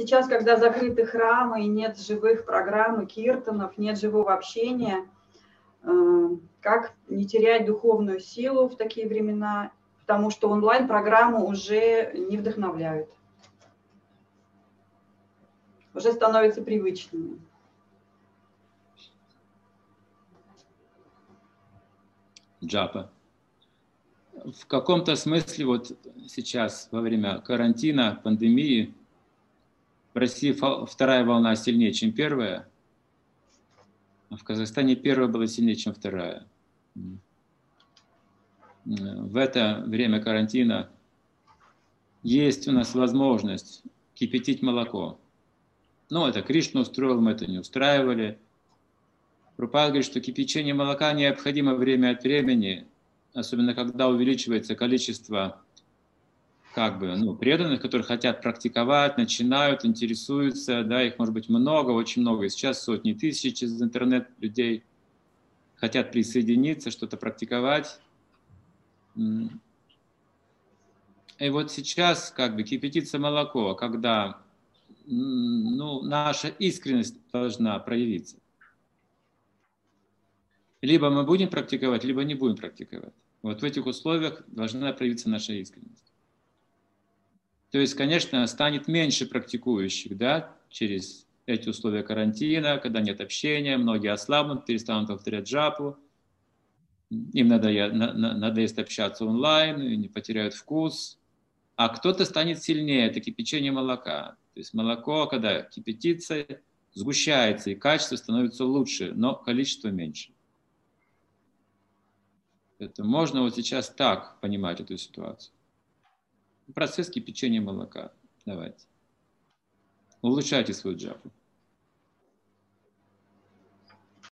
Сейчас, когда закрыты храмы и нет живых программ и киртонов, нет живого общения, э, как не терять духовную силу в такие времена, потому что онлайн-программы уже не вдохновляют, уже становятся привычными. Джапа. В каком-то смысле вот сейчас во время карантина, пандемии, в России вторая волна сильнее, чем первая, а в Казахстане первая была сильнее, чем вторая. В это время карантина есть у нас возможность кипятить молоко. Ну, это Кришна устроил, мы это не устраивали. Прупад говорит, что кипячение молока необходимо время от времени, особенно когда увеличивается количество как бы, ну, преданных, которые хотят практиковать, начинают, интересуются, да, их может быть много, очень много, сейчас сотни тысяч через интернет людей хотят присоединиться, что-то практиковать. И вот сейчас как бы кипятится молоко, когда ну, наша искренность должна проявиться. Либо мы будем практиковать, либо не будем практиковать. Вот в этих условиях должна проявиться наша искренность. То есть, конечно, станет меньше практикующих, да, через эти условия карантина, когда нет общения, многие ослабнут, перестанут повторять джапу, им надо, надоест общаться онлайн, и не потеряют вкус, а кто-то станет сильнее, это кипячение молока. То есть молоко, когда кипятится, сгущается, и качество становится лучше, но количество меньше. Это можно вот сейчас так понимать эту ситуацию. Процесс кипячения молока. Давайте. Улучшайте свою джапу.